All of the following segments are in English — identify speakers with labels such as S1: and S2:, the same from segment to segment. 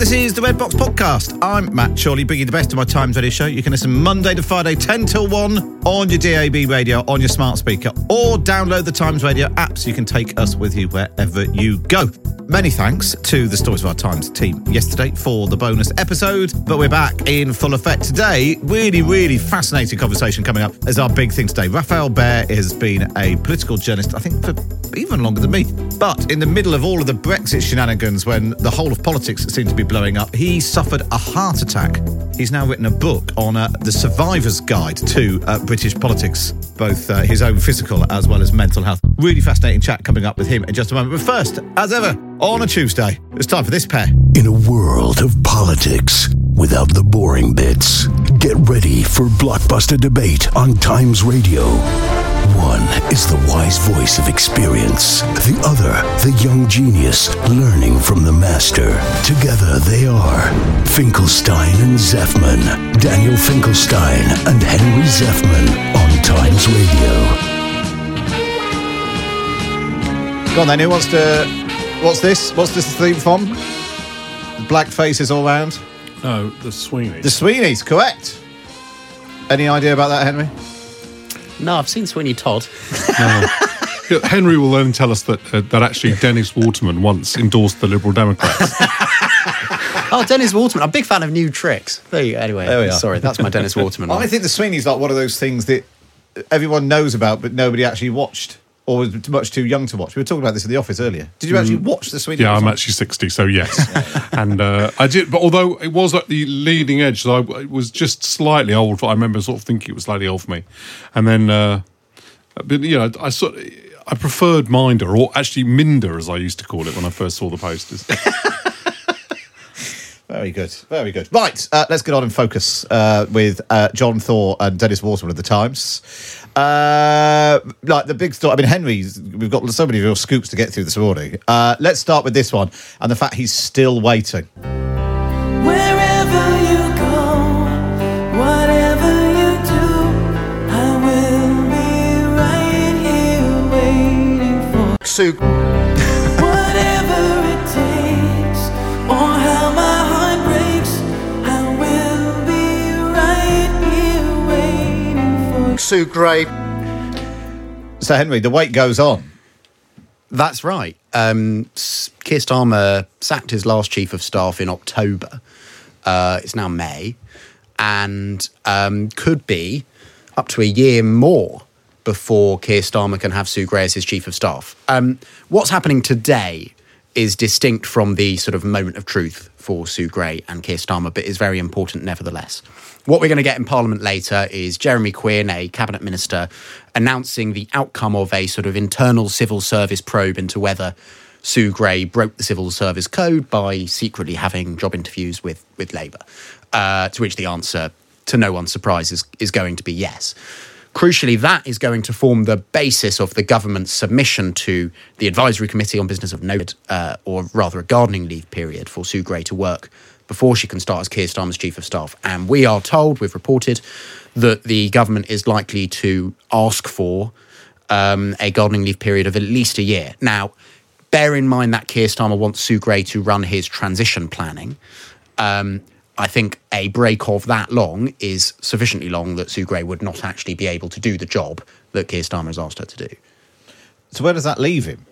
S1: This is the Red Box Podcast. I'm Matt Chorley, bringing the best of my Times Radio show. You can listen Monday to Friday, 10 till 1 on your DAB radio, on your smart speaker, or download the Times Radio app so you can take us with you wherever you go. Many thanks to the Stories of Our Times team yesterday for the bonus episode, but we're back in full effect today. Really, really fascinating conversation coming up as our big thing today. Rafael Behr has been a political journalist, I think, for even longer than me. But in the middle of all of the Brexit shenanigans, when the whole of politics seemed to be blowing up, he suffered a heart attack. He's now written a book on uh, the survivor's guide to uh, British politics, both uh, his own physical as well as mental health. Really fascinating chat coming up with him in just a moment. But first, as ever, on a Tuesday, it's time for this pair.
S2: In a world of politics without the boring bits, get ready for blockbuster debate on Times Radio. One is the wise voice of experience, the other, the young genius learning from the master. Together they are Finkelstein and Zeffman, Daniel Finkelstein and Henry Zeffman on Times Radio.
S1: Go on then, who wants to. What's this? What's this theme from? The black faces all round.
S3: No, the Sweeney.
S1: The Sweeneys, correct. Any idea about that, Henry?
S4: No, I've seen Sweeney Todd. No.
S3: Henry will then tell us that uh, that actually Dennis Waterman once endorsed the Liberal Democrats.
S4: Oh, Dennis Waterman. I'm a big fan of new tricks. There you go. Anyway,
S1: There we are.
S4: sorry, that's my Dennis Waterman.
S1: I think the Sweeney's like one of those things that everyone knows about, but nobody actually watched, or was much too young to watch. We were talking about this in the office earlier. Did you actually watch the?
S3: Mm. yeah, I'm actually 60, so yes. and uh, I did, but although it was at the leading edge, so I it was just slightly old. I remember sort of thinking it was slightly old for me. And then, uh, but you know, I sort of, I preferred Minder, or actually Minder, as I used to call it when I first saw the posters.
S1: Very good, very good. Right, uh, let's get on and focus uh, with uh, John Thaw and Dennis Waterman of the Times. Uh, like the big story. I mean, Henry's. We've got so many real scoops to get through this morning. Uh, let's start with this one and the fact he's still waiting.
S5: Wherever you go,
S6: Sue Gray,
S1: So, Henry, the wait goes on.
S4: That's right. Um, Keir Starmer sacked his last chief of staff in October. Uh, it's now May, and um, could be up to a year more before Keir Starmer can have Sue Gray as his chief of staff. Um, what's happening today is distinct from the sort of moment of truth for Sue Gray and Keir Starmer, but is very important nevertheless. What we're going to get in Parliament later is Jeremy Quinn, a cabinet minister, announcing the outcome of a sort of internal civil service probe into whether Sue Gray broke the civil service code by secretly having job interviews with with Labour. Uh, to which the answer, to no one's surprise, is, is going to be yes. Crucially, that is going to form the basis of the government's submission to the Advisory Committee on Business of Note, uh, or rather a gardening leave period for Sue Gray to work before she can start as Keir Starmer's Chief of Staff. And we are told, we've reported, that the government is likely to ask for um, a gardening leave period of at least a year. Now, bear in mind that Keir Starmer wants Sue Gray to run his transition planning. Um, I think a break of that long is sufficiently long that Sue Gray would not actually be able to do the job that Keir Starmer has asked her to do.
S1: So where does that leave him?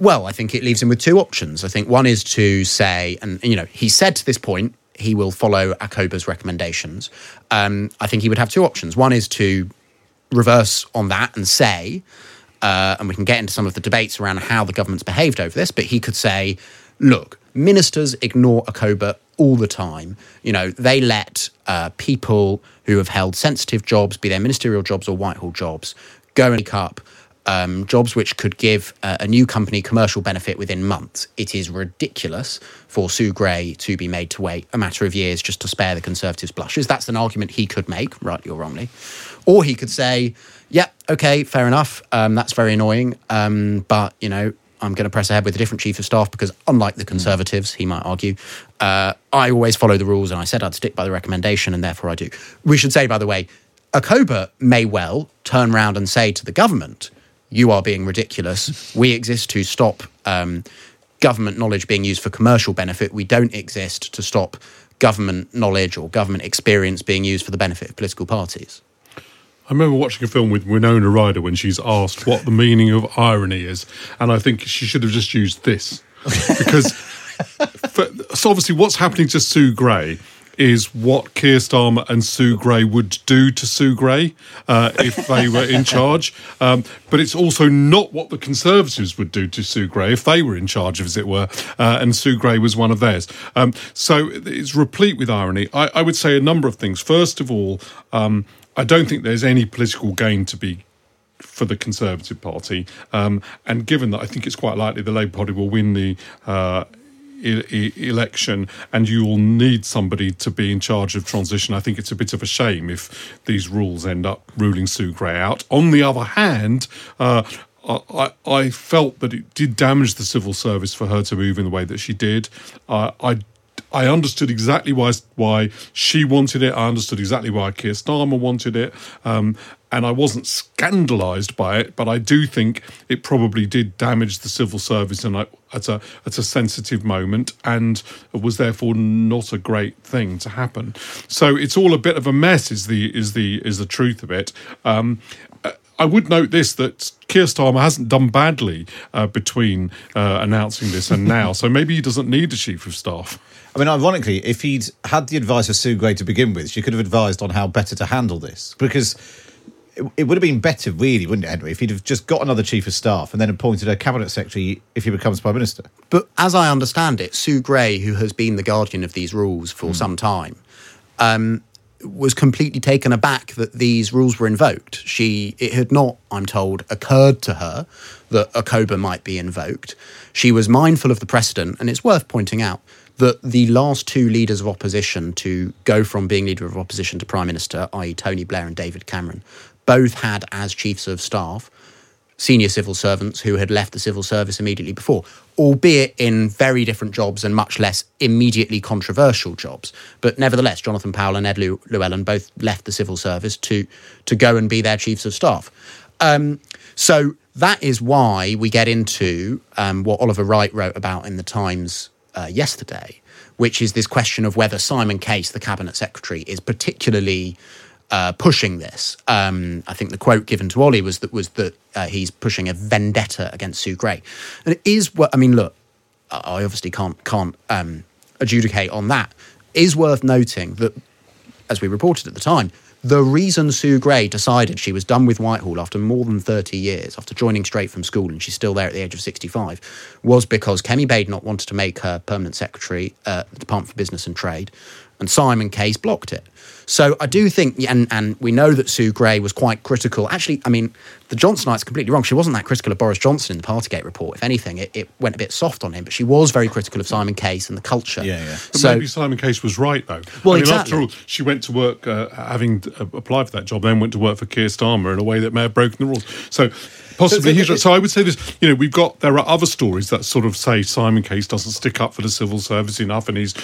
S4: Well, I think it leaves him with two options. I think one is to say, and you know, he said to this point he will follow Acoba's recommendations. Um, I think he would have two options. One is to reverse on that and say, uh, and we can get into some of the debates around how the government's behaved over this, but he could say, look, ministers ignore Acoba all the time. You know, they let uh, people who have held sensitive jobs, be they ministerial jobs or Whitehall jobs, go and pick up um, jobs which could give uh, a new company commercial benefit within months. It is ridiculous for Sue Gray to be made to wait a matter of years just to spare the Conservatives blushes. That's an argument he could make, rightly or wrongly. Or he could say, yeah, okay, fair enough. Um, that's very annoying. Um, but, you know, I'm going to press ahead with a different chief of staff because, unlike the Conservatives, he might argue, uh, I always follow the rules and I said I'd stick by the recommendation and therefore I do. We should say, by the way, Acoba may well turn round and say to the government, you are being ridiculous. We exist to stop um, government knowledge being used for commercial benefit. We don't exist to stop government knowledge or government experience being used for the benefit of political parties.
S3: I remember watching a film with Winona Ryder when she's asked what the meaning of irony is, and I think she should have just used this because for, so obviously what's happening to Sue Gray is what Keir Starmer and Sue Gray would do to Sue Gray uh, if they were in charge. Um, but it's also not what the Conservatives would do to Sue Gray if they were in charge, as it were, uh, and Sue Gray was one of theirs. Um, so it's replete with irony. I, I would say a number of things. First of all, um, I don't think there's any political gain to be for the Conservative Party. Um, and given that I think it's quite likely the Labour Party will win the uh, e- election and you will need somebody to be in charge of transition, I think it's a bit of a shame if these rules end up ruling Sue Gray out. On the other hand, uh, I, I felt that it did damage the civil service for her to move in the way that she did. Uh, I I understood exactly why why she wanted it. I understood exactly why Keir Starmer wanted it, um, and I wasn't scandalised by it. But I do think it probably did damage the civil service, and at a at a sensitive moment, and was therefore not a great thing to happen. So it's all a bit of a mess. Is the is the is the truth of it. Um, I would note this that Keir Starmer hasn't done badly uh, between uh, announcing this and now, so maybe he doesn't need a chief of staff.
S1: I mean, ironically, if he'd had the advice of Sue Gray to begin with, she could have advised on how better to handle this. Because it, it would have been better, really, wouldn't it, Henry, if he'd have just got another chief of staff and then appointed a cabinet secretary if he becomes prime minister.
S4: But as I understand it, Sue Gray, who has been the guardian of these rules for some time, um, was completely taken aback that these rules were invoked. She, it had not, I'm told, occurred to her that Acoba might be invoked. She was mindful of the precedent, and it's worth pointing out that the last two leaders of opposition to go from being leader of opposition to prime minister, i.e., Tony Blair and David Cameron, both had as chiefs of staff senior civil servants who had left the civil service immediately before, albeit in very different jobs and much less immediately controversial jobs. But nevertheless, Jonathan Powell and Ed Llew- Llewellyn both left the civil service to to go and be their chiefs of staff. Um, so that is why we get into um, what Oliver Wright wrote about in the Times uh, yesterday, which is this question of whether Simon Case, the cabinet secretary, is particularly uh, pushing this. Um, I think the quote given to Ollie was that was that uh, he's pushing a vendetta against Sue Gray, and it is what I mean. Look, I obviously can't can't um, adjudicate on that. It Is worth noting that, as we reported at the time, the reason Sue Gray decided she was done with Whitehall after more than 30 years, after joining straight from school, and she's still there at the age of 65, was because Kemi Badenoch wanted to make her permanent secretary at the Department for Business and Trade, and Simon Case blocked it. So I do think, and, and we know that Sue Gray was quite critical. Actually, I mean, the Johnsonites completely wrong. She wasn't that critical of Boris Johnson in the Partygate report. If anything, it, it went a bit soft on him, but she was very critical of Simon Case and the culture.
S1: Yeah, yeah.
S3: But
S4: So
S3: maybe Simon Case was right, though.
S4: Well,
S3: I mean,
S4: exactly.
S3: after all, she went to work, uh, having uh, applied for that job, then went to work for Keir Starmer in a way that may have broken the rules. So possibly he's right. So I would say this. You know, we've got there are other stories that sort of say Simon Case doesn't stick up for the civil service enough, and he's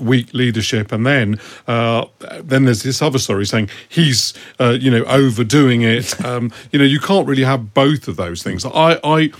S3: weak leadership and then uh, then there's this other story saying he's uh, you know overdoing it um, you know you can't really have both of those things I, I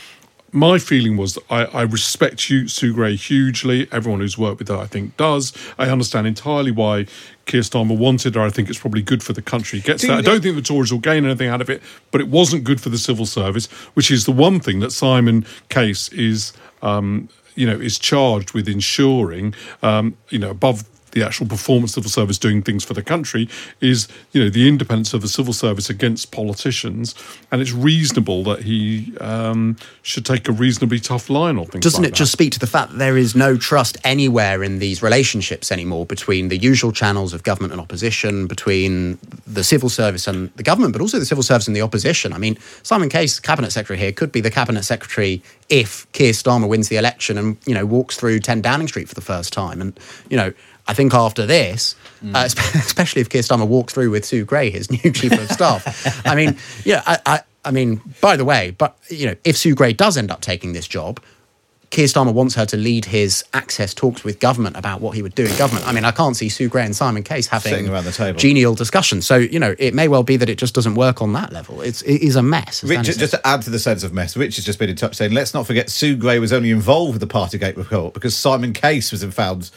S3: my feeling was that I, I respect you, Sue Gray, hugely. Everyone who's worked with her, I think, does. I understand entirely why Keir Starmer wanted her. I think it's probably good for the country. Gets
S1: Do
S3: that. I don't think the Tories will gain anything out of it, but it wasn't good for the civil service, which is the one thing that Simon Case is, um, you know, is charged with ensuring, um, you know, above the actual performance of the service doing things for the country is you know the independence of the civil service against politicians and it's reasonable that he um, should take a reasonably tough line on things
S4: Doesn't
S3: like
S4: it just speak to the fact that there is no trust anywhere in these relationships anymore between the usual channels of government and opposition, between the civil service and the government, but also the civil service and the opposition? I mean, Simon Case, cabinet secretary here, could be the cabinet secretary if Keir Starmer wins the election and you know walks through 10 Downing Street for the first time. And you know, I think after this, uh, especially if Keir Starmer walks through with Sue Gray, his new chief of staff. I mean, yeah, I, I, I mean, by the way, but you know, if Sue Gray does end up taking this job, Keir Starmer wants her to lead his access talks with government about what he would do in government. I mean, I can't see Sue Gray and Simon Case having
S1: Sitting around the table.
S4: genial discussions. So, you know, it may well be that it just doesn't work on that level. It's, it is a mess.
S1: Richard, just to add to the sense of mess, Rich has just been in touch saying, let's not forget Sue Gray was only involved with the Partygate report because Simon Case was found,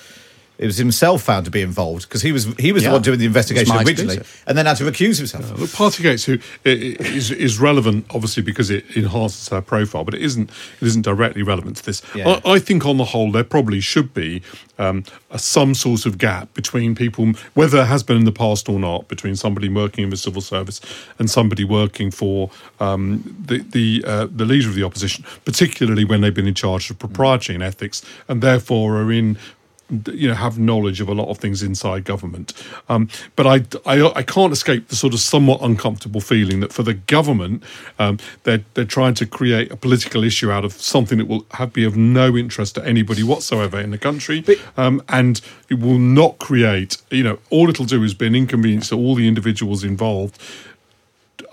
S1: it was himself found to be involved because he was he was
S4: Yeah.
S1: the one doing the investigation originally
S4: exclusive.
S1: and then had to recuse himself.
S3: Well, Partygate who i- i- is is relevant, obviously, because it enhances her profile, but it isn't it isn't directly relevant to this.
S1: Yeah.
S3: I, I think, on the whole, there probably should be um, a, some sort of gap between people, whether it has been in the past or not, between somebody working in the civil service and somebody working for um, the the uh, the leader of the opposition, particularly when they've been in charge of propriety and ethics, and therefore are in you know have knowledge of a lot of things inside government. Um, but I, I I can't escape the sort of somewhat uncomfortable feeling that for the government um, they're they're trying to create a political issue out of something that will have be of no interest to anybody whatsoever in the country um, and it will not create you know all it'll do is be an inconvenience to all the individuals involved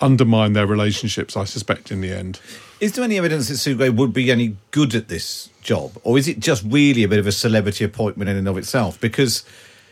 S3: undermine their relationships I suspect in the end
S1: Is there any evidence that Gray would be any good at this job, or is it just really a bit of a celebrity appointment in and of itself? Because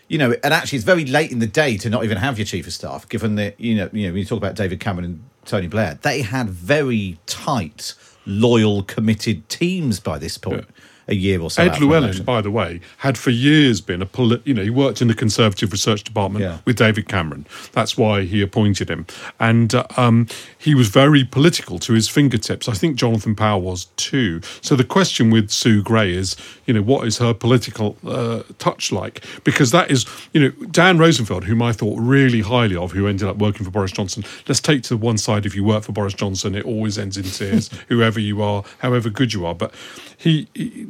S1: you know, and actually, it's very late in the day to not even have your chief of staff. Given that you know, you know, when you talk about David Cameron and Tony Blair, they had very tight, loyal, committed teams by this point. A year or so.
S3: Ed Llewellyn, by the way, had for years been a polit- you know he worked in the Conservative Research Department
S1: Yeah.
S3: with David Cameron. That's why he appointed him, and uh, um, he was very political to his fingertips. I think Jonathan Powell was too. So the question with Sue Gray is, you know, what is her political uh, touch like? Because that is, you know, Dan Rosenfeld, whom I thought really highly of, who ended up working for Boris Johnson. Let's take to one side: if you work for Boris Johnson, it always ends in tears, whoever you are, however good you are. But he, he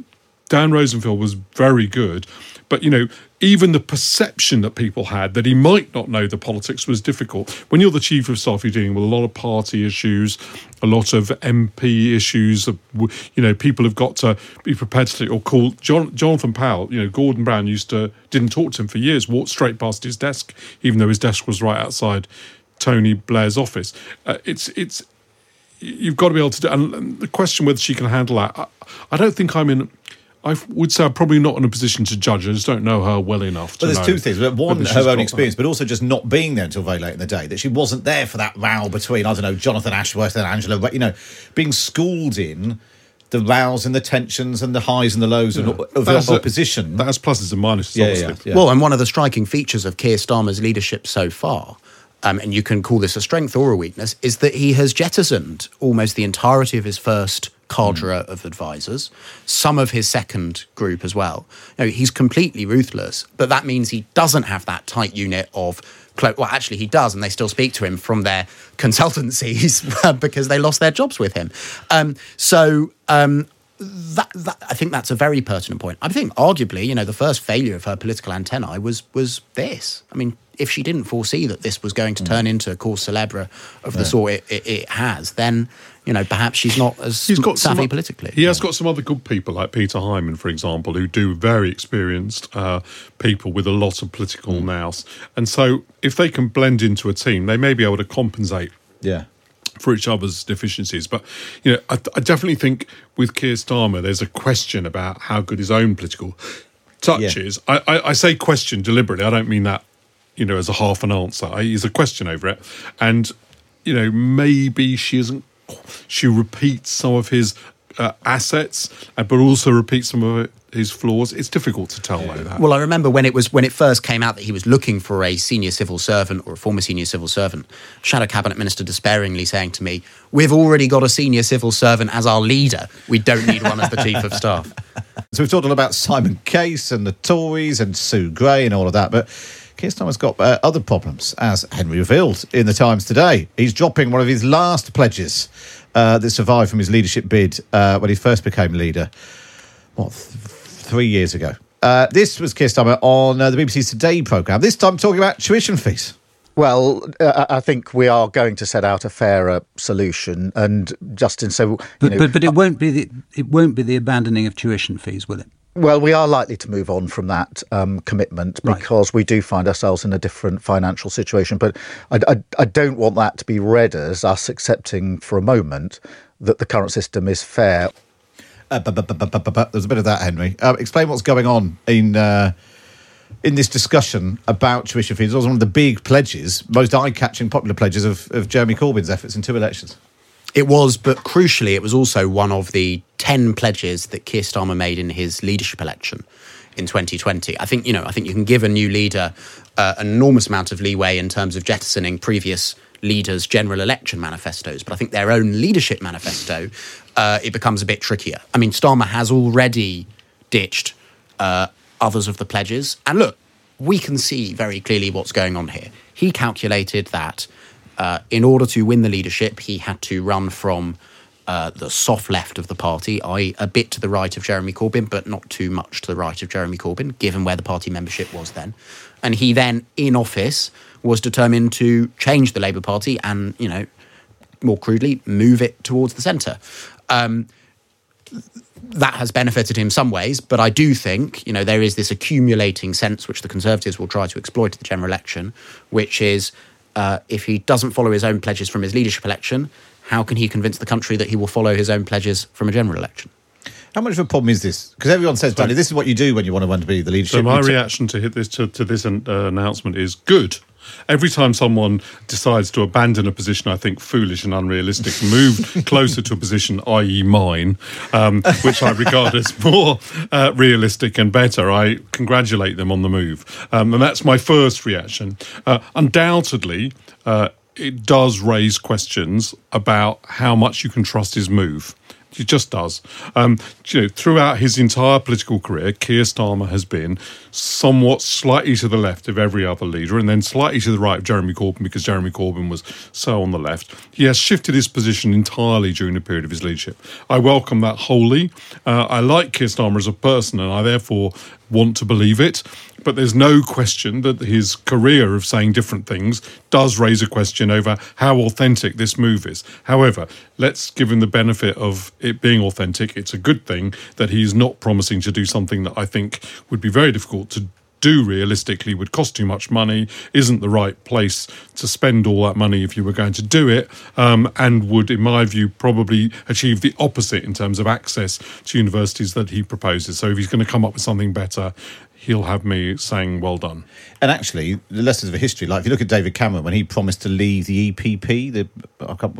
S3: Dan Rosenfeld was very good, but you know, even the perception that people had that he might not know the politics was difficult. When you're the chief of staff, you're dealing with a lot of party issues, a lot of MP issues. You know, people have got to be prepared to or call John, Jonathan Powell. You know, Gordon Brown used to didn't talk to him for years, walked straight past his desk, even though his desk was right outside Tony Blair's office. Uh, it's it's you've got to be able to do. And the question whether she can handle that, I, I don't think I'm in. I would say I'm probably not in a position to judge. I just don't know her well enough. To
S1: But there's
S3: know
S1: two things. One, her own experience,
S3: that.
S1: but also just not being there until very late in the day. That she wasn't there for that row between, I don't know, Jonathan Ashworth and Angela. But, you know, being schooled in the rows and the tensions and the highs and the lows and of the
S3: That's a-
S1: opposition.
S3: That has pluses and minuses,
S1: Yeah,
S3: obviously.
S1: yeah.
S4: Well, and one of the striking features of Keir Starmer's leadership so far, um, and you can call this a strength or a weakness, is that he has jettisoned almost the entirety of his first cadre of advisors, some of his second group as well. You know, he's completely ruthless, but that means he doesn't have that tight unit of. Well, actually, he does, and they still speak to him from their consultancies because they lost their jobs with him. Um, so um, that, that I think that's a very pertinent point. I think arguably, you know, the first failure of her political antennae was was this. I mean, if she didn't foresee that this was going to
S1: Mm.
S4: turn into a cause celebre of the sort it, it, it has, then you know perhaps she's not as
S3: He's got
S4: savvy
S3: some,
S4: politically.
S3: He has got some other good people like Peter Hyman, for example, who do very experienced uh, people with a lot of political
S1: Mm.
S3: nous. And so, if they can blend into a team, they may be able to compensate
S1: yeah.
S3: For each other's deficiencies. But you know, I, I definitely think with Keir Starmer, there's a question about how good his own political touch
S1: Yeah.
S3: is. I, I, I say question deliberately. I don't mean that you know as a half an answer. I use a question over it, and you know maybe she isn't. She repeats some of his uh, assets, uh, but also repeats some of it, his flaws. It's difficult to tell like that.
S4: Well, I remember when it was when it first came out that he was looking for a senior civil servant or a former senior civil servant. Shadow cabinet minister despairingly saying to me, "We've already got a senior civil servant as our leader. We don't need one as the chief of staff."
S1: So we've talked all about Simon Case and the Tories and Sue Gray and all of that, but Keir Starmer's got uh, other problems, as Henry revealed in the Times today. He's dropping one of his last pledges uh, that survived from his leadership bid uh, when he first became leader. What, th- three years ago? Uh, this was Keir Starmer on uh, the BBC's Today programme. This time talking about tuition fees.
S6: Well, uh, I think we are going to set out a fairer solution. And Justin, so you
S7: But,
S6: know,
S7: but, but it won't be the it won't be the abandoning of tuition fees, will it?
S6: Well, we are likely to move on from that um, commitment
S7: Right.
S6: because we do find ourselves in a different financial situation. But I, I, I don't want that to be read as us accepting for a moment that the current system is fair.
S1: Uh, There's a bit of that, Henry. Uh, explain what's going on in uh, in this discussion about tuition fees. It was one of the big pledges, most eye-catching, popular pledges of, of Jeremy Corbyn's efforts in two elections.
S4: It was, but crucially, it was also one of the 10 pledges that Keir Starmer made in his leadership election in 2020. I think, you know, I think you can give a new leader uh, an enormous amount of leeway in terms of jettisoning previous leaders' general election manifestos, but I think their own leadership manifesto, uh, it becomes a bit trickier. I mean, Starmer has already ditched uh, others of the pledges. And look, we can see very clearly what's going on here. He calculated that uh, in order to win the leadership, he had to run from uh, the soft left of the party, i.e., a bit to the right of Jeremy Corbyn, but not too much to the right of Jeremy Corbyn, given where the party membership was then. And he then, in office, was determined to change the Labour Party and, you know, more crudely, move it towards the centre. Um, that has benefited him some ways, but I do think, you know, there is this accumulating sense which the Conservatives will try to exploit at the general election, which is uh, if he doesn't follow his own pledges from his leadership election, how can he convince the country that he will follow his own pledges from a general election?
S1: How much of a problem is this? Because everyone says, Danny, this is what you do when you want to want to be the leadership.
S3: So my
S1: t-
S3: reaction to hit this to, to this uh, announcement is good. Every time someone decides to abandon a position, I think foolish and unrealistic, move closer to a position, i.e., mine, um, which I regard as more uh, realistic and better. I congratulate them on the move, um, and that's my first reaction. Uh, undoubtedly, uh, it does raise questions about how much you can trust his move. It just does. Um, you know, throughout his entire political career, Keir Starmer has been somewhat slightly to the left of every other leader, and then slightly to the right of Jeremy Corbyn because Jeremy Corbyn was so on the left. He has shifted his position entirely during the period of his leadership. I welcome that wholly. Uh, I like Keir Starmer as a person, and I therefore want to believe it. But there's no question that his career of saying different things does raise a question over how authentic this move is. However, let's give him the benefit of it being authentic. It's a good thing that he's not promising to do something that I think would be very difficult to do realistically would cost too much money, isn't the right place to spend all that money if you were going to do it, um, and would, in my view, probably achieve the opposite in terms of access to universities that he proposes. So if he's going to come up with something better, he'll have me saying, well done.
S1: And actually, the lessons of history, like if you look at David Cameron when he promised to leave the EPP, the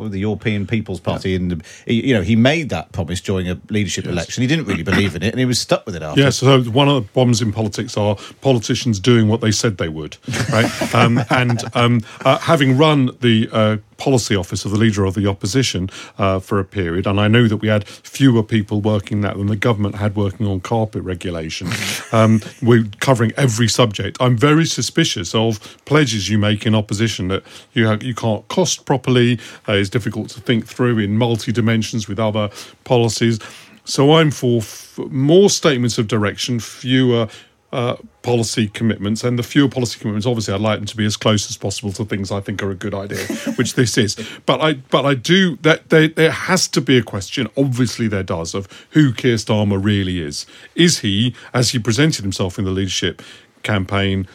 S1: the European People's Party, and the, he- you know he made that promise during a leadership election. He didn't really believe in it, and he was stuck with it after.
S3: Yeah, so one of the problems in politics are politicians doing what they said they would, right? um, and um, uh, having run the uh, policy office of the leader of the opposition uh, for a period, and I know that we had fewer people working that than the government had working on carpet regulation. Um, we're covering every subject. I'm very suspicious of pledges you make in opposition that you have, you can't cost properly. Uh, it's difficult to think through in multi dimensions with other policies. So I'm for f- more statements of direction, fewer uh, policy commitments, and the fewer policy commitments. Obviously, I'd like them to be as close as possible to things I think are a good idea, which this is. But I, but I do that. There, there has to be a question. Obviously, there does of who Keir Starmer really is. Is he, as he presented himself in the leadership campaign,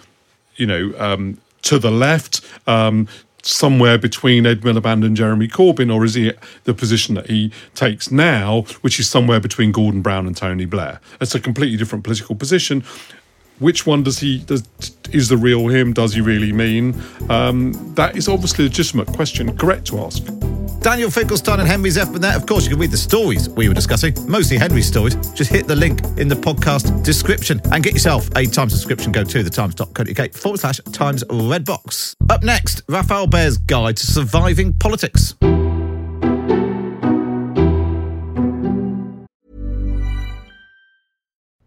S3: you know, um, to the left? Um, somewhere between Ed Miliband and Jeremy Corbyn, or is he the position that he takes now, which is somewhere between Gordon Brown and Tony Blair? It's a completely different political position. Which one does he does is the real him? Does he really mean? Um, that is obviously a legitimate question, correct to ask.
S1: Daniel Finkelstein and Henry Zeffman. Of course, you can read the stories we were discussing, mostly Henry's stories. Just hit the link in the podcast description and get yourself a Times subscription. Go to thetimes.co.uk forward slash Times Redbox. Up next, Rafael Behr's Guide to Surviving Politics.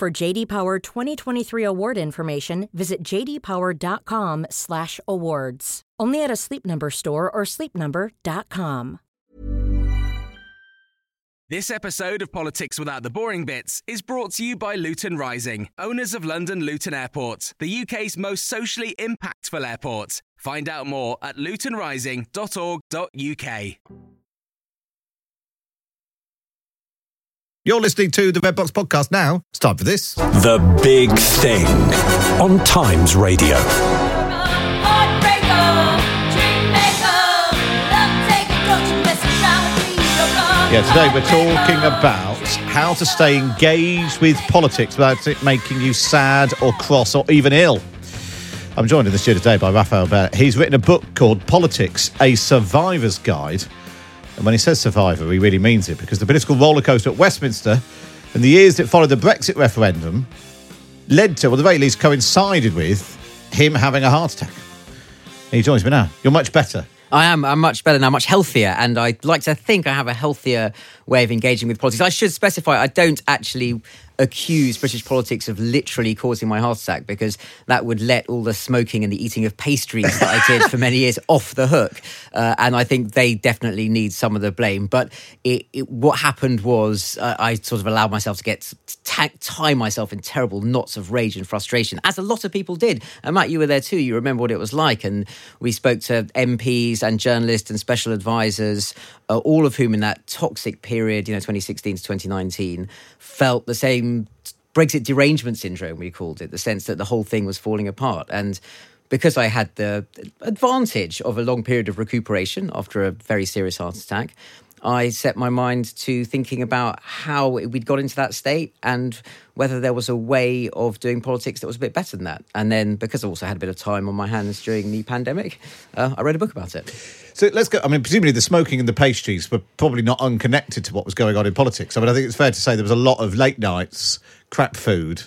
S8: For JD Power 2023 award information, visit jdpower.com/awards. Only at a Sleep Number store or sleepnumber.com.
S9: This episode of Politics Without the Boring Bits is brought to you by Luton Rising, owners of London Luton Airport, the UK's most socially impactful airport. Find out more at lutonrising.org.uk.
S1: You're listening to the Redbox podcast now. It's time for this.
S2: The Big Thing on Times Radio.
S1: Yeah, today we're talking about how to stay engaged with politics without it making you sad or cross or even ill. I'm joined in the studio today by Rafael Behr. He's written a book called Politics, A Survivor's Guide. And when he says survivor, he really means it because the political rollercoaster at Westminster and the years that followed the Brexit referendum led to, or the very least coincided with, him having a heart attack. And he joins me now. You're much better.
S10: I am. I'm much better now, much healthier, and I'd like to think I have a healthier way of engaging with politics. I should specify I don't actually accuse British politics of literally causing my heart attack because that would let all the smoking and the eating of pastries that I did for many years off the hook. Uh, and I think they definitely need some of the blame. But it, it, what happened was uh, I sort of allowed myself to get ta- tie myself in terrible knots of rage and frustration, as a lot of people did. And Matt, you were there too. You remember what it was like. And we spoke to MPs and journalists and special advisors, uh, all of whom in that toxic period, you know, 2016 to 2019, felt the same Brexit derangement syndrome, we called it, the sense that the whole thing was falling apart. And because I had the advantage of a long period of recuperation after a very serious heart attack, I set my mind to thinking about how we'd got into that state and whether there was a way of doing politics that was a bit better than that. And then, because I also had a bit of time on my hands during the pandemic, uh, I read a book about it.
S1: So let's go. I mean, presumably the smoking and the pastries were probably not unconnected to what was going on in politics. I mean, I think it's fair to say there was a lot of late nights, crap food,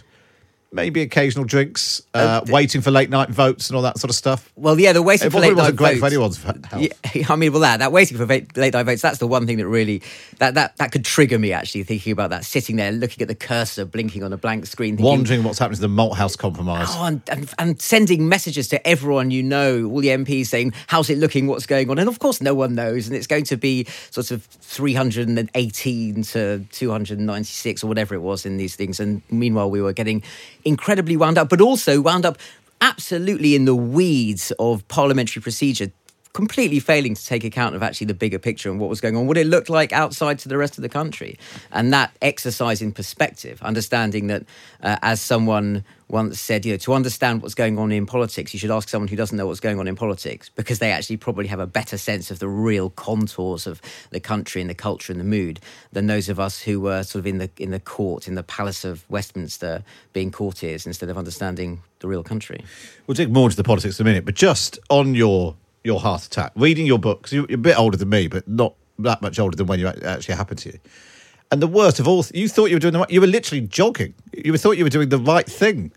S1: maybe occasional drinks, uh, waiting for late night votes and all that sort of stuff.
S10: Well, yeah, the waiting
S1: It
S10: for late night
S1: great
S10: votes.
S1: for anyone's health.
S10: Yeah, I mean, well, that that waiting for late night votes. That's the one thing that really that that that could trigger me actually thinking about that, sitting there looking at the cursor blinking on a blank screen, thinking,
S1: Wondering what's happening to the Malthouse compromise.
S10: Oh, and, and, and sending messages to everyone you know, all the MPs saying, How's it looking? What's going on? And of course, no one knows. And it's going to be sort of 318 to 296 or whatever it was in these things. And meanwhile, we were getting incredibly wound up, but also wound up absolutely in the weeds of parliamentary procedure. Completely failing to take account of actually the bigger picture and what was going on, what it looked like outside to the rest of the country. And that exercise in perspective, understanding that, uh, as someone once said, you know, to understand what's going on in politics, you should ask someone who doesn't know what's going on in politics because they actually probably have a better sense of the real contours of the country and the culture and the mood than those of us who were sort of in the in the court, in the palace of Westminster, being courtiers instead of understanding the real country.
S1: We'll dig more into the politics in a minute, but just on your your heart attack, reading your book, 'cause you- you're a bit older than me, but not that much older than when act- actually happened to you. And the worst of all, you thought you were doing the right, you were literally jogging. You thought you were doing the right thing.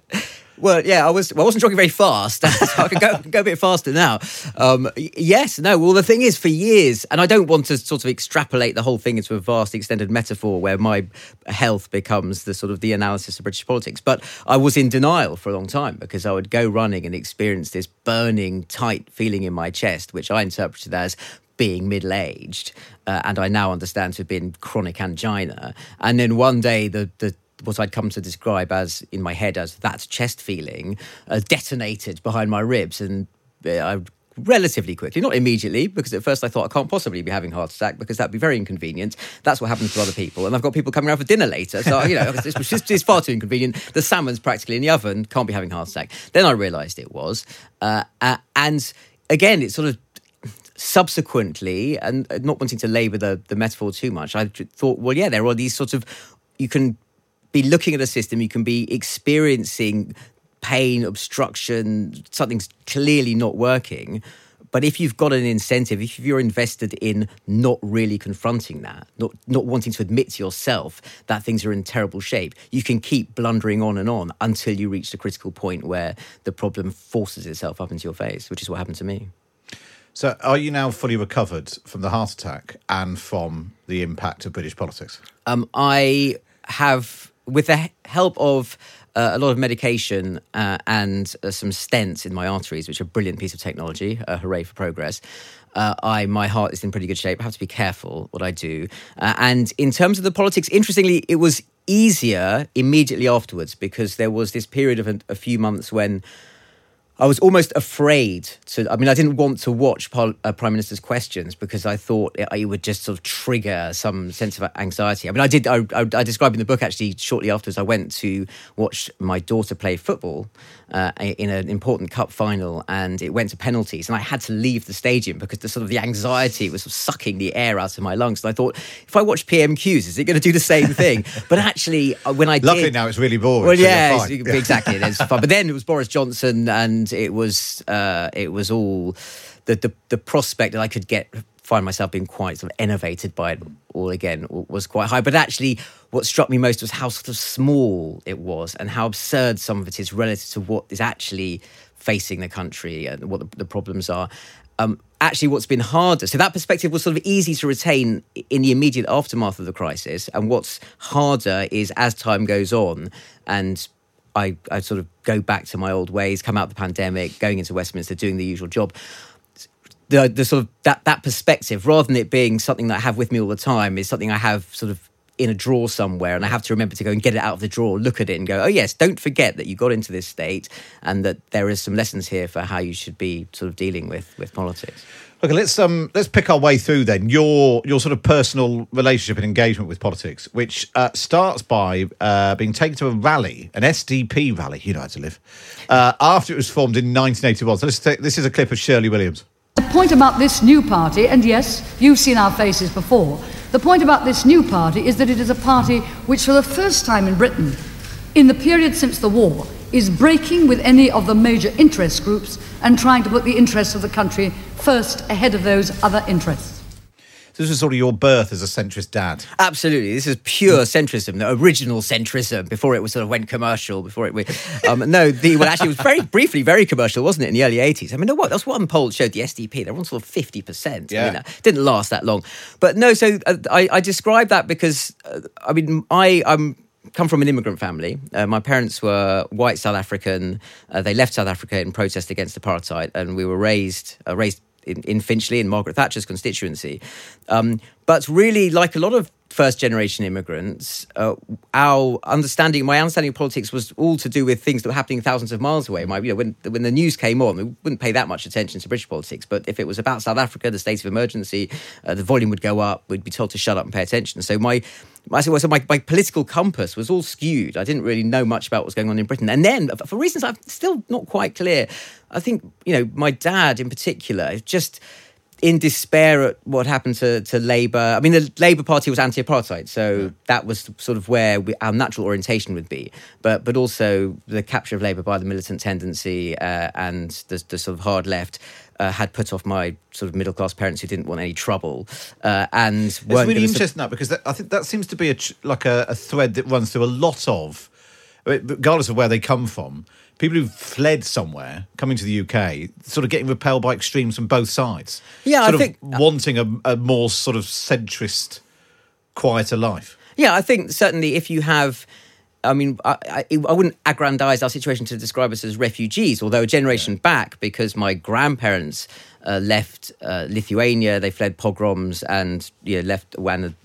S10: Well, yeah, I was. Well, I wasn't talking very fast. so I can go, go a bit faster now. Um, yes, no. Well, the thing is, for years, and I don't want to sort of extrapolate the whole thing into a vast, extended metaphor where my health becomes the sort of the analysis of British politics. But I was in denial for a long time because I would go running and experience this burning, tight feeling in my chest, which I interpreted as being middle aged, uh, and I now understand to have been chronic angina. And then one day, the the what I'd come to describe as in my head as that chest feeling uh, detonated behind my ribs, and uh, I relatively quickly, not immediately, because at first I thought I can't possibly be having heart attack because that'd be very inconvenient. That's what happens to other people, and I've got people coming around for dinner later, so you know it's, it's, it's far too inconvenient. The salmon's practically in the oven, can't be having heart attack. Then I realised it was, uh, uh, and again, it's sort of subsequently, and not wanting to labour the, the metaphor too much, I thought, well, yeah, there are these sorts of, you can be looking at a system, you can be experiencing pain, obstruction, something's clearly not working. But if you've got an incentive, if you're invested in not really confronting that, not not wanting to admit to yourself that things are in terrible shape, you can keep blundering on and on until you reach the critical point where the problem forces itself up into your face, which is what happened to me.
S1: So, are you now fully recovered from the heart attack and from the impact of British politics?
S10: Um, I have, with the help of uh, a lot of medication uh, and uh, some stents in my arteries, which are a brilliant piece of technology. Hooray for progress! Uh, I my heart is in pretty good shape. I have to be careful what I do. Uh, and in terms of the politics, interestingly, it was easier immediately afterwards because there was this period of a, a few months when. I was almost afraid to. I mean, I didn't want to watch uh, Prime Minister's questions because I thought it, it would just sort of trigger some sense of anxiety. I mean, I did. I, I, I described in the book actually shortly afterwards. I went to watch my daughter play football uh, in an important cup final, and it went to penalties, and I had to leave the stadium because the sort of the anxiety was sort of sucking the air out of my lungs. And I thought, if I watch PMQs, is it going to do the same thing? but actually, uh, when I
S1: Luckily
S10: did,
S1: now it's really boring.
S10: well,
S1: so
S10: yeah, exactly. It is fun. But then it was Boris Johnson, and it was uh, it was all the, the the prospect that I could get find myself being quite sort of enervated by it all again was quite high. But actually, what struck me most was how sort of small it was, and how absurd some of it is relative to what is actually facing the country and what the, the problems are. Um, actually, what's been harder, so that perspective was sort of easy to retain in the immediate aftermath of the crisis. And what's harder is as time goes on and I, I sort of go back to my old ways, come out of the pandemic, going into Westminster, doing the usual job. The, the sort of that, that perspective, rather than it being something that I have with me all the time, is something I have sort of in a drawer somewhere, and I have to remember to go and get it out of the drawer, look at it, and go, oh yes, don't forget that you got into this state, and that there is some lessons here for how you should be sort of dealing with with politics.
S1: Okay, let's um let's pick our way through then your your sort of personal relationship and engagement with politics, which uh, starts by uh, being taken to a rally, an SDP rally. You know how to live. Uh, after it was formed in 1981. So take, this is a clip of Shirley Williams.
S11: The point about this new party, and yes, you've seen our faces before, the point about this new party is that it is a party which, for the first time in Britain, in the period since the war, is breaking with any of the major interest groups and trying to put the interests of the country first ahead of those other interests.
S1: So this was sort of your birth as a centrist dad.
S10: Absolutely, this is pure centrism, the original centrism before it was sort of went commercial. Before it, went, um, no, the well, actually, it was very briefly very commercial, wasn't it, in the early eighties? I mean, no, what that's one poll showed the SDP they were on sort of fifty percent. I
S1: Yeah.
S10: mean, that didn't last that long, but no. So uh, I, I describe that because uh, I mean, I I'm come from an immigrant family. Uh, my parents were white South African. Uh, they left South Africa in protest against apartheid, and we were raised uh, raised in, in Finchley in Margaret Thatcher's constituency. Um, but really, like a lot of first generation immigrants, uh, our understanding, my understanding of politics was all to do with things that were happening thousands of miles away. My, you know, when, when the news came on, we wouldn't pay that much attention to British politics. But if it was about South Africa, the state of emergency, uh, the volume would go up. We'd be told to shut up and pay attention. So my I said, well, so my, my political compass was all skewed. I didn't really know much about what was going on in Britain. And then, for reasons I'm still not quite clear, I think, you know, my dad in particular, just in despair at what happened to, to Labour. I mean, the Labour Party was anti-apartheid, so that was sort of where we, our natural orientation would be. But but also the capture of Labour by the militant tendency uh, and the, the sort of hard left. Uh, had put off my sort of middle class parents who didn't want any trouble, uh, and
S1: It's really
S10: gonna su-
S1: interesting that because that, I think that seems to be a, ch- like a, a thread that runs through a lot of regardless of where they come from, people who've fled somewhere, coming to the UK, sort of getting repelled by extremes from both sides.
S10: Yeah, I
S1: sort of
S10: think-
S1: wanting a, a more sort of centrist, quieter life.
S10: Yeah, I think certainly if you have. I mean, I, I, I wouldn't aggrandize our situation to describe us as refugees, although a generation back, because my grandparents uh, left uh, Lithuania, they fled pogroms and you know, left when,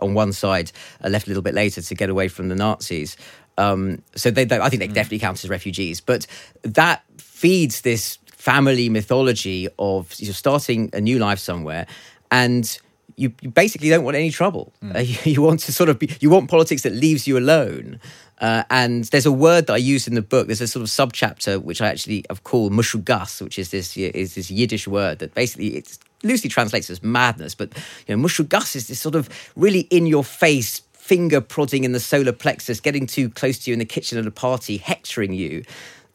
S10: on one side, uh, left a little bit later to get away from the Nazis. Um, so they, they, I think they definitely count as refugees. But that feeds this family mythology of you know, starting a new life somewhere and you, you basically don't want any trouble. Uh, you, you want to sort of be, you want politics that leaves you alone. Uh, and there's a word that I use in the book. There's a sort of subchapter which I actually have called mushugas, which is this is this Yiddish word that basically it's loosely translates as madness. But you know, mushugas is this sort of really in your face finger prodding in the solar plexus, getting too close to you in the kitchen at a party, hectoring you.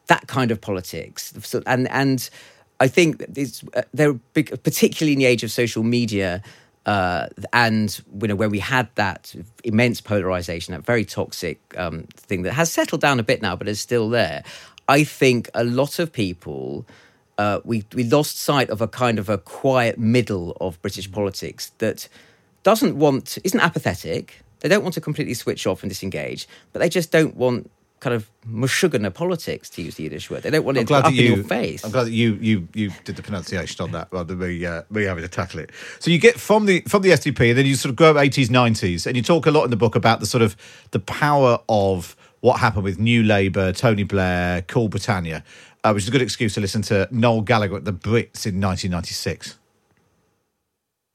S10: That kind of politics. And and I think it's, uh, they're particularly in the age of social media. Uh, and you know when we had that immense polarization, that very toxic um, thing that has settled down a bit now, but is still there. I think a lot of people uh, we we lost sight of a kind of a quiet middle of British politics that doesn't want isn't apathetic. They don't want to completely switch off and disengage, but they just don't want kind of mushugana politics, to use the Yiddish word. They don't want
S1: I'm
S10: it
S1: glad
S10: up
S1: that
S10: in your face.
S1: I'm glad that you you you did the pronunciation on that rather than me uh, me having to tackle it. So you get from the from the SDP, and then you sort of grow up 80s, 90s, and you talk a lot in the book about the sort of the power of what happened with New Labour, Tony Blair, Cool Britannia, uh, which is a good excuse to listen to Noel Gallagher at the Brits in 1996.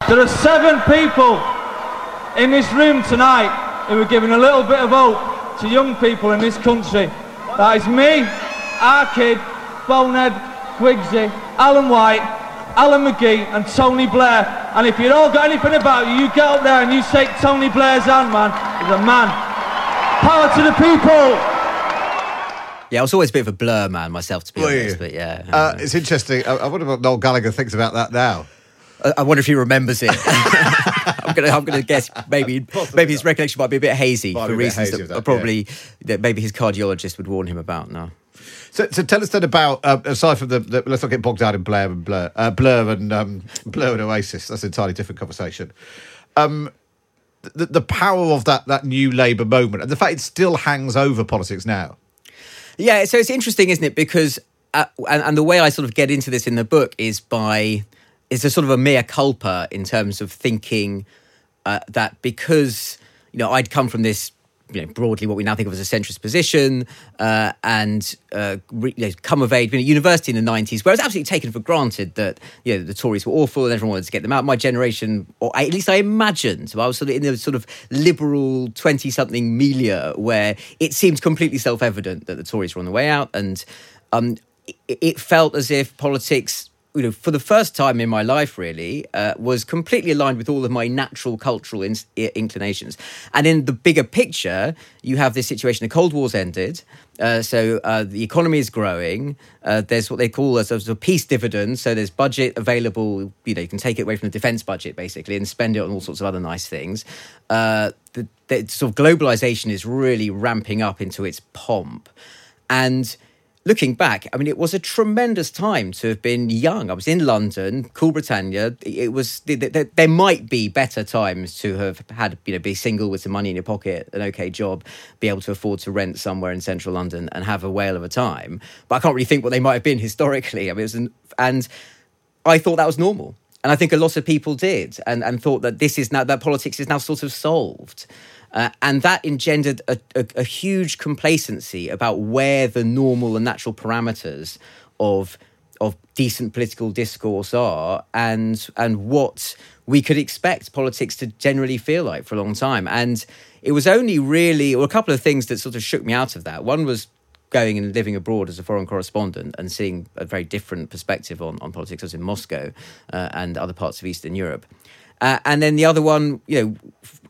S12: There are seven people in this room tonight who are giving a little bit of hope to young people in this country. That is me, our kid, Bonehead, Guigsy, Alan White, Alan McGee and Tony Blair. And if you've all got anything about you, you get up there and you shake Tony Blair's hand, man. He's a man. Power to the people!
S10: Yeah, I was always a bit of a blur man myself, to be
S1: Were you?
S10: honest. But yeah,
S1: Uh, it's interesting. I, I wonder what Noel Gallagher thinks about that now.
S10: I, I wonder if he remembers it. I'm gonna, I'm gonna guess maybe, maybe his recollection might be a bit hazy
S1: Might
S10: for
S1: be a bit
S10: reasons
S1: hazy
S10: that,
S1: that,
S10: probably that maybe his cardiologist would warn him about now.
S1: So, so tell us then about uh, aside from the, the let's not get bogged down in Blair and Blur, uh, Blur and um, Blur and Oasis. That's an entirely different conversation. Um, the, the power of that that new Labour moment and the fact it still hangs over politics now.
S10: Yeah, so it's interesting, isn't it? Because uh, and, and the way I sort of get into this in the book is by is a sort of a mea culpa in terms of thinking uh, that because you know I'd come from this you know broadly what we now think of as a centrist position uh, and uh, re- you know, come of age been at university in the 90s where it was absolutely taken for granted that you know the Tories were awful and everyone wanted to get them out. My generation or I, at least I imagined so I was sort of in the sort of liberal 20 something milieu where it seemed completely self-evident that the Tories were on the way out. And um, it, it felt as if politics you know, for the first time in my life, really, uh, was completely aligned with all of my natural cultural in- inclinations. And in the bigger picture, you have this situation: the Cold War's ended, uh, so uh, the economy is growing. Uh, there's what they call a sort of peace dividend. So there's budget available. You know, you can take it away from the defence budget basically and spend it on all sorts of other nice things. Uh, the, the sort of globalization is really ramping up into its pomp, and looking back, I mean, it was a tremendous time to have been young. I was in London, Cool Britannia. It was there, might be better times to have had, you know, be single with some money in your pocket, an okay job, be able to afford to rent somewhere in central London and have a whale of a time. But I can't really think what they might have been historically. I mean, an, and I thought that was normal. And I think a lot of people did, and, and thought that this is now that politics is now sort of solved. Uh, and that engendered a, a, a, huge complacency about where the normal and natural parameters of of decent political discourse are, and and what we could expect politics to generally feel like for a long time. And it was only really, or a couple of things that sort of shook me out of that. One was going and living abroad as a foreign correspondent and seeing a very different perspective on, on politics. as in Moscow uh, and other parts of Eastern Europe. Uh, and then the other one, you know,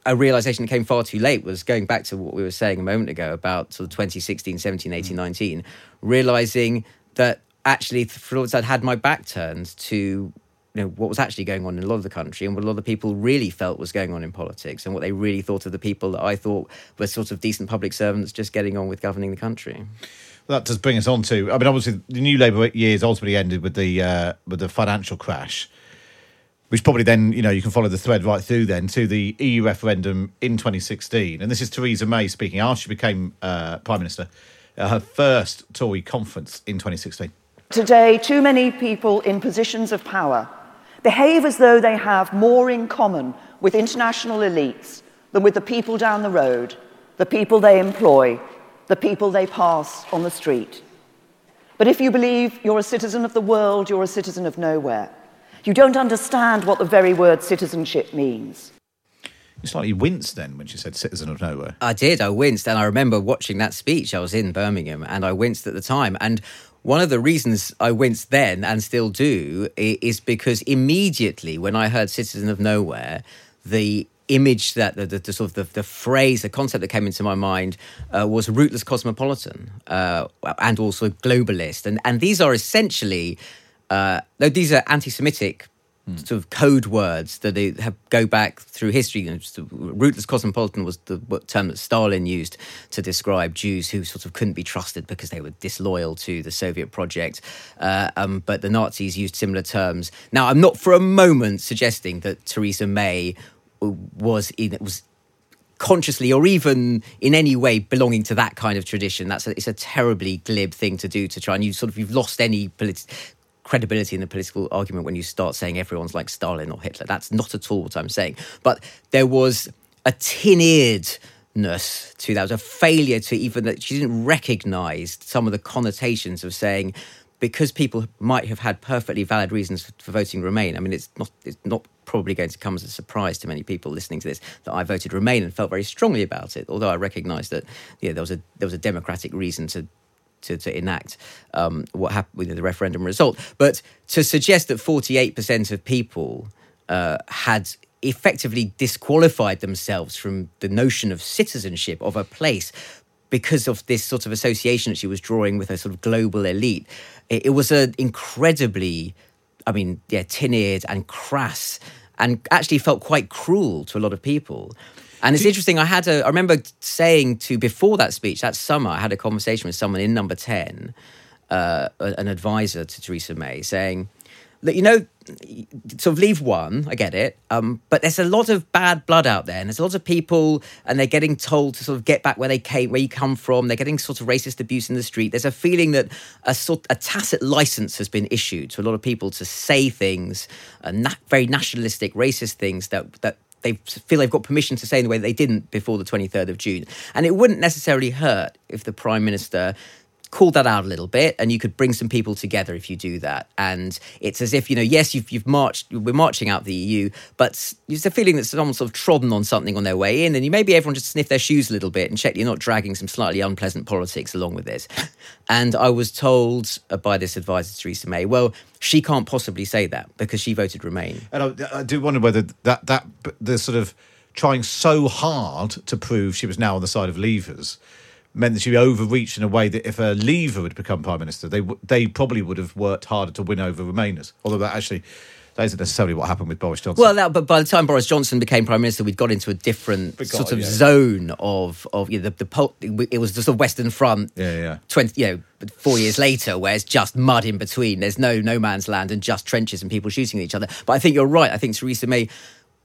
S10: a realization that came far too late was going back to what we were saying a moment ago about sort of 2016, 17, 18, 19, realizing that actually I'd had my back turned to you know what was actually going on in a lot of the country and what a lot of people really felt was going on in politics and what they really thought of the people that I thought were sort of decent public servants just getting on with governing the country.
S1: That does bring us on to. I mean, obviously, the new Labour years ultimately ended with the uh, with the financial crash, which probably then you know you can follow the thread right through then to the EU referendum in 2016, and this is Theresa May speaking after she became uh, prime minister, at her first Tory conference in 2016.
S13: Today, too many people in positions of power behave as though they have more in common with international elites than with the people down the road, the people they employ, the people they pass on the street. But if you believe you're a citizen of the world, you're a citizen of nowhere. You don't understand what the very word citizenship means.
S1: You slightly winced then when she said "citizen of nowhere."
S10: I did. I winced, and I remember watching that speech. I was in Birmingham, and I winced at the time. And one of the reasons I winced then and still do is because immediately when I heard "citizen of nowhere," the image that the, the, the sort of the, the phrase, the concept that came into my mind uh, was rootless cosmopolitan uh, and also globalist, and and these are essentially uh, though these are anti-Semitic sort of code words that they have go back through history. You know, rootless cosmopolitan was the term that Stalin used to describe Jews who sort of couldn't be trusted because they were disloyal to the Soviet project. Uh, um, but the Nazis used similar terms. Now, I'm not for a moment suggesting that Theresa May was in, was consciously or even in any way belonging to that kind of tradition. That's a, it's a terribly glib thing to do to try and you sort of you've lost any polit- credibility in the political argument when you start saying everyone's like Stalin or Hitler. That's not at all what I'm saying. But there was a tin-earedness to that. Was a failure to even that she didn't recognise some of the connotations of saying because people might have had perfectly valid reasons for voting Remain. I mean, it's not it's not probably going to come as a surprise to many people listening to this that I voted Remain and felt very strongly about it. Although I recognise that you know, there was a there was a democratic reason to to, to enact um, what happened with the referendum result. But to suggest that 48% of people uh, had effectively disqualified themselves from the notion of citizenship of a place because of this sort of association that she was drawing with a sort of global elite, it, it was an incredibly, I mean, yeah, tin-eared and crass, and actually felt quite cruel to a lot of people. And it's interesting. I had a. I remember saying to before that speech that summer, I had a conversation with someone in Number Ten, uh, an advisor to Theresa May, saying that you know, sort of leave one. I get it, um, but there's a lot of bad blood out there, and there's a lot of people, and they're getting told to sort of get back where they came, where you come from. They're getting sort of racist abuse in the street. There's a feeling that a sort a tacit license has been issued to a lot of people to say things, uh, na- very nationalistic, racist things that that they feel they've got permission to say in the way they didn't before the 23rd of June. And it wouldn't necessarily hurt if the Prime Minister called that out a little bit and you could bring some people together if you do that. And it's as if you know yes you've, you've marched we're marching out the eu but there's a feeling that someone's sort of trodden on something on their way in and you maybe everyone just sniff their shoes a little bit and check you're not dragging some slightly unpleasant politics along with this. And i was told uh, by this advisor theresa may well she can't possibly say that because she voted remain.
S1: And I, I do wonder whether that that the sort of trying so hard to prove she was now on the side of Leavers meant that she overreached in a way that if a Leaver had become prime minister, they w- they probably would have worked harder to win over Remainers. Although that actually that isn't necessarily what happened with Boris Johnson.
S10: Well, that, but by the time Boris Johnson became prime minister, we'd got into a different
S1: got
S10: sort of
S1: yeah.
S10: zone of of you know, the the pol- it was the sort of Western Front.
S1: Yeah, yeah.
S10: Twenty, you know, four years later, where it's just mud in between. There's no no man's land and just trenches and people shooting at each other. But I think you're right. I think Theresa May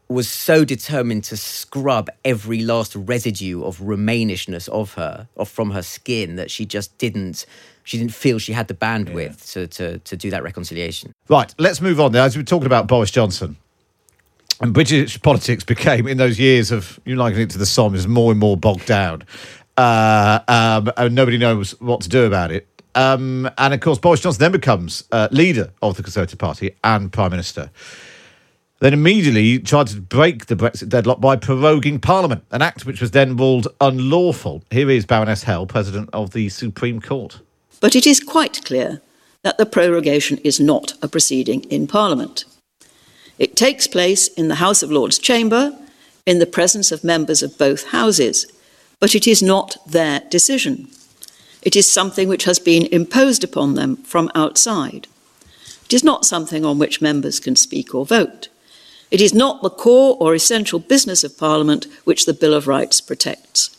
S10: was so determined to scrub every last residue of Remainishness of her, of from her skin, that she just didn't. She didn't feel she had the bandwidth to, to to do that reconciliation.
S1: Right, let's move on now. As we were talking about Boris Johnson, and British politics became, in those years of you liking it to the Somme, is more and more bogged down. Uh, um, and nobody knows what to do about it. Um, and of course, Boris Johnson then becomes uh, leader of the Conservative Party and Prime Minister. Then immediately tried to break the Brexit deadlock by proroguing Parliament, an act which was then ruled unlawful. Here is Baroness Hale, President of the Supreme Court.
S14: But it is quite clear that the prorogation is not a proceeding in Parliament. It takes place in the House of Lords chamber in the presence of members of both houses, but it is not their decision. It is something which has been imposed upon them from outside. It is not something on which members can speak or vote. It is not the core or essential business of Parliament which the Bill of Rights protects.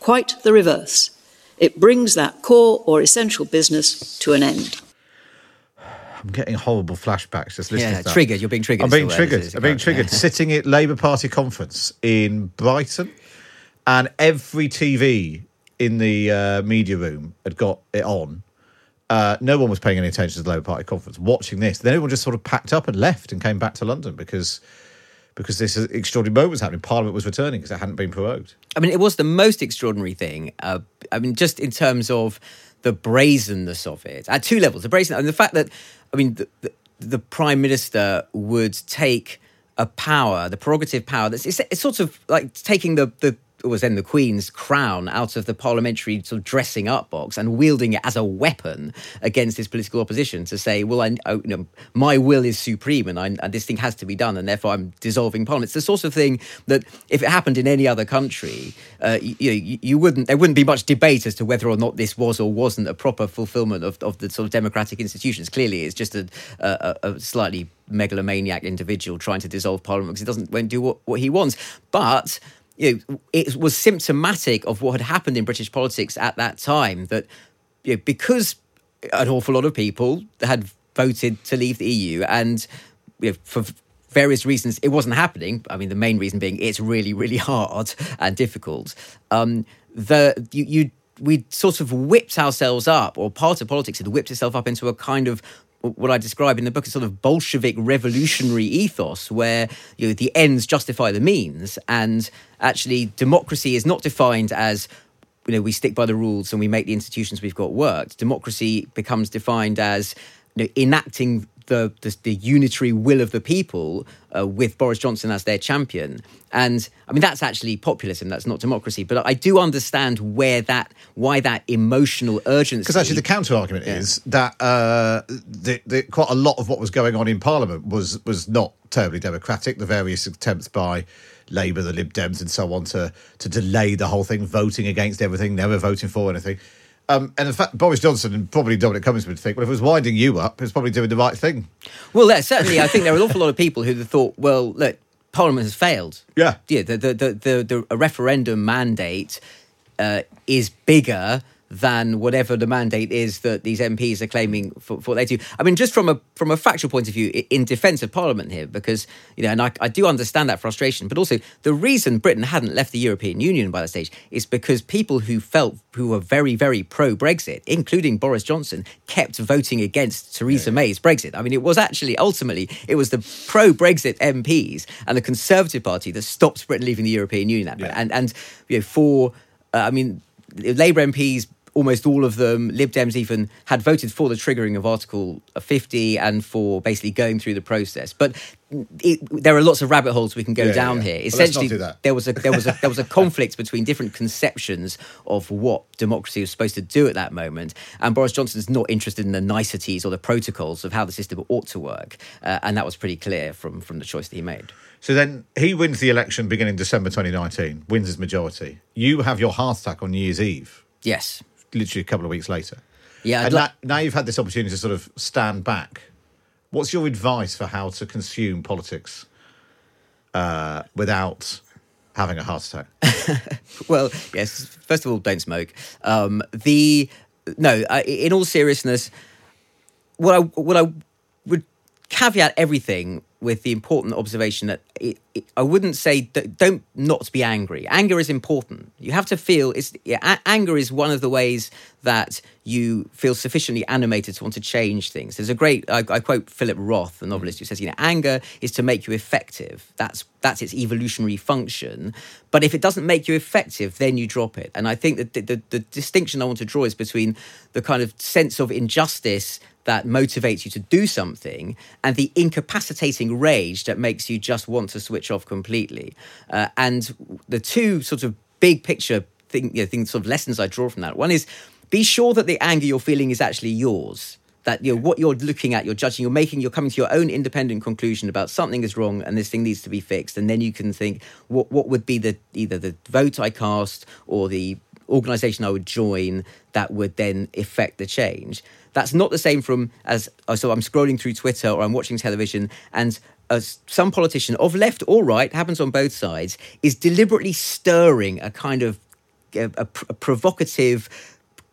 S14: Quite the reverse. It brings that core or essential business to an end.
S1: I'm getting horrible flashbacks just listening
S10: Yeah,
S1: to that.
S10: triggered. You're being triggered
S1: I'm being triggered.
S10: Is
S1: I'm being triggered.
S10: yeah.
S1: Sitting at Labour Party conference in Brighton, and every TV in the uh, media room had got it on. Uh, no one was paying any attention to the Labour Party conference. Watching this, then everyone just sort of packed up and left and came back to London because because this extraordinary moment was happening. Parliament was returning because it hadn't been prorogued.
S10: I mean, it was the most extraordinary thing. Uh, I mean, just in terms of the brazenness of it at two levels. The brazen and the fact that, I mean, the, the, the prime minister would take a power, the prerogative power. That's it's, it's sort of like taking the the was then the Queen's crown out of the parliamentary sort of dressing up box and wielding it as a weapon against his political opposition to say, well, I, you know, my will is supreme and, I, and this thing has to be done, and therefore I'm dissolving parliament. It's the sort of thing that if it happened in any other country, uh, you, you, you wouldn't there wouldn't be much debate as to whether or not this was or wasn't a proper fulfilment of, of the sort of democratic institutions. Clearly, it's just a, a, a slightly megalomaniac individual trying to dissolve parliament because he doesn't won't do what, what he wants, but you know, it was symptomatic of what had happened in British politics at that time. That you know, because an awful lot of people had voted to leave the EU, and you know, for various reasons, it wasn't happening. I mean, the main reason being it's really, really hard and difficult. Um, the you, you we sort of whipped ourselves up, or part of politics had whipped itself up into a kind of what I describe in the book as sort of Bolshevik revolutionary ethos, where you know the ends justify the means, and actually democracy is not defined as you know we stick by the rules and we make the institutions we've got work. Democracy becomes defined as you know, enacting the, the the unitary will of the people uh, with Boris Johnson as their champion. And I mean that's actually populism. That's not democracy. But I do understand where that why that emotional urgency.
S1: Because actually, the counter argument is that uh, the, the, quite a lot of what was going on in Parliament was was not terribly democratic. The various attempts by Labour, the Lib Dems, and so on to to delay the whole thing, voting against everything, never voting for anything. Um, and in fact, Boris Johnson and probably Dominic Cummings would think, well, if it was winding you up, it's probably doing the right thing.
S10: Well, yeah, certainly, I think there are an awful lot of people who thought, well, look, Parliament has failed.
S1: Yeah,
S10: yeah. The the the the, the a referendum mandate uh, is bigger than whatever the mandate is that these MPs are claiming for, for what they do. I mean, just from a from a factual point of view, in defence of Parliament here, because you know, and I, I do understand that frustration, but also the reason Britain hadn't left the European Union by that stage is because people who felt who were very very pro Brexit, including Boris Johnson, kept voting against Theresa May's Brexit. I mean, it was actually ultimately it was the pro Brexit MPs and the Conservative Party that stopped Britain leaving the European Union. That and and you know for uh, I mean Labour MPs almost all of them, Lib Dems even, had voted for the triggering of Article 50 and for basically going through the process. But it, there are lots of rabbit holes we can go
S1: Yeah,
S10: down
S1: yeah.
S10: here. Essentially,
S1: do
S10: there was a there was a there was a conflict between different conceptions of what democracy was supposed to do at that moment, and Boris Johnson's not interested in the niceties or the protocols of how the system ought to work, uh, and that was pretty clear from from the choice that he made.
S1: So then he wins the election beginning December 2019, wins his majority. You have your heart attack on New Year's Eve.
S10: Yes.
S1: Literally a couple of weeks later.
S10: Yeah, I'd
S1: And that- now you've had this opportunity to sort of stand back. What's your advice for how to consume politics uh, without having a heart attack?
S10: well, yes. First of all, don't smoke. Um, the no. I, in all seriousness, what I what I would caveat everything with the important observation that it, it, I wouldn't say don't not be angry. Anger is important. You have to feel it's yeah, anger is one of the ways that you feel sufficiently animated to want to change things. There's a great I, I quote Philip Roth, the novelist, who says, "You know, anger is to make you effective. That's that's its evolutionary function. But if it doesn't make you effective, then you drop it." And I think that the, the, the distinction I want to draw is between the kind of sense of injustice that motivates you to do something and the incapacitating rage that makes you just want to switch off completely. Uh, and the two sort of big picture thing, you know, things, sort of lessons I draw from that one is be sure that the anger you're feeling is actually yours. That you know what you're looking at, you're judging, you're making, you're coming to your own independent conclusion about something is wrong and this thing needs to be fixed, and then you can think what what would be the either the vote I cast or the organisation I would join that would then effect the change. That's not the same from as uh, so I'm scrolling through Twitter or I'm watching television and as some politician of left or right happens on both sides is deliberately stirring a kind of a, a, a provocative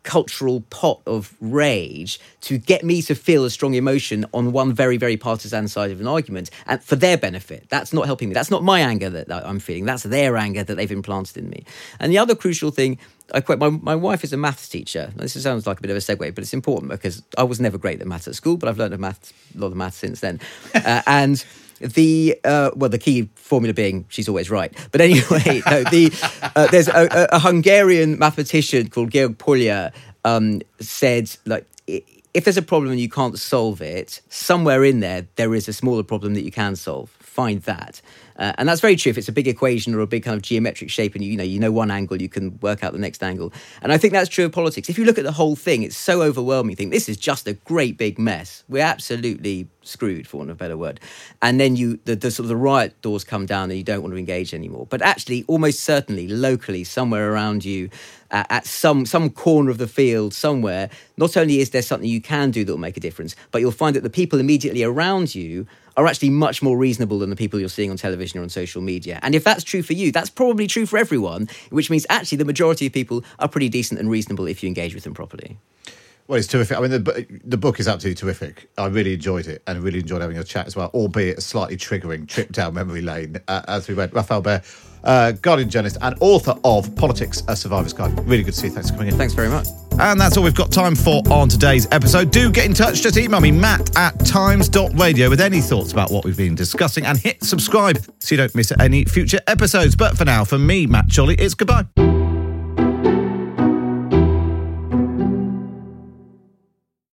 S10: cultural pot of rage to get me to feel a strong emotion on one very, very partisan side of an argument and for their benefit. That's not helping me. That's not my anger that, that I'm feeling. That's their anger that they've implanted in me. And the other crucial thing, I quote, my, my wife is a maths teacher. This sounds like a bit of a segue, but it's important because I was never great at maths at school, but I've learned a, maths, lot of maths since then. Uh, and the uh, well, the key formula being she's always right. But anyway, no, the uh, there's a, a, Hungarian mathematician called Georg Polya um, said like if there's a problem and you can't solve it, somewhere in there there is a smaller problem that you can solve. Find that. Uh, and that's very true. If it's a big equation or a big kind of geometric shape, and you, you know you know one angle, you can work out the next angle. And I think that's true of politics. If you look at the whole thing, it's so overwhelming. You think this is just a great big mess. We're absolutely screwed, for want of a better word. And then you the, the sort of the riot doors come down, and you don't want to engage anymore. But actually, almost certainly, locally, somewhere around you, uh, at some some corner of the field somewhere, not only is there something you can do that will make a difference, but you'll find that the people immediately around you are actually much more reasonable than the people you're seeing on television or on social media. And if that's true for you, that's probably true for everyone, which means actually the majority of people are pretty decent and reasonable if you engage with them properly.
S1: Well, it's terrific. I mean, the, the book is absolutely terrific. I really enjoyed it and really enjoyed having a chat as well, albeit a slightly triggering trip down memory lane uh, as we went. Rafael Behr, uh, Guardian journalist and author of Politics, A Survivor's Guide. Really good to see you. Thanks for coming in.
S10: Thanks very much.
S1: And that's all we've got time for on today's episode. Do get in touch. Just email me, matt at times.radio, with any thoughts about what we've been discussing and hit subscribe so you don't miss any future episodes. But for now, for me, Matt Chorley, it's goodbye.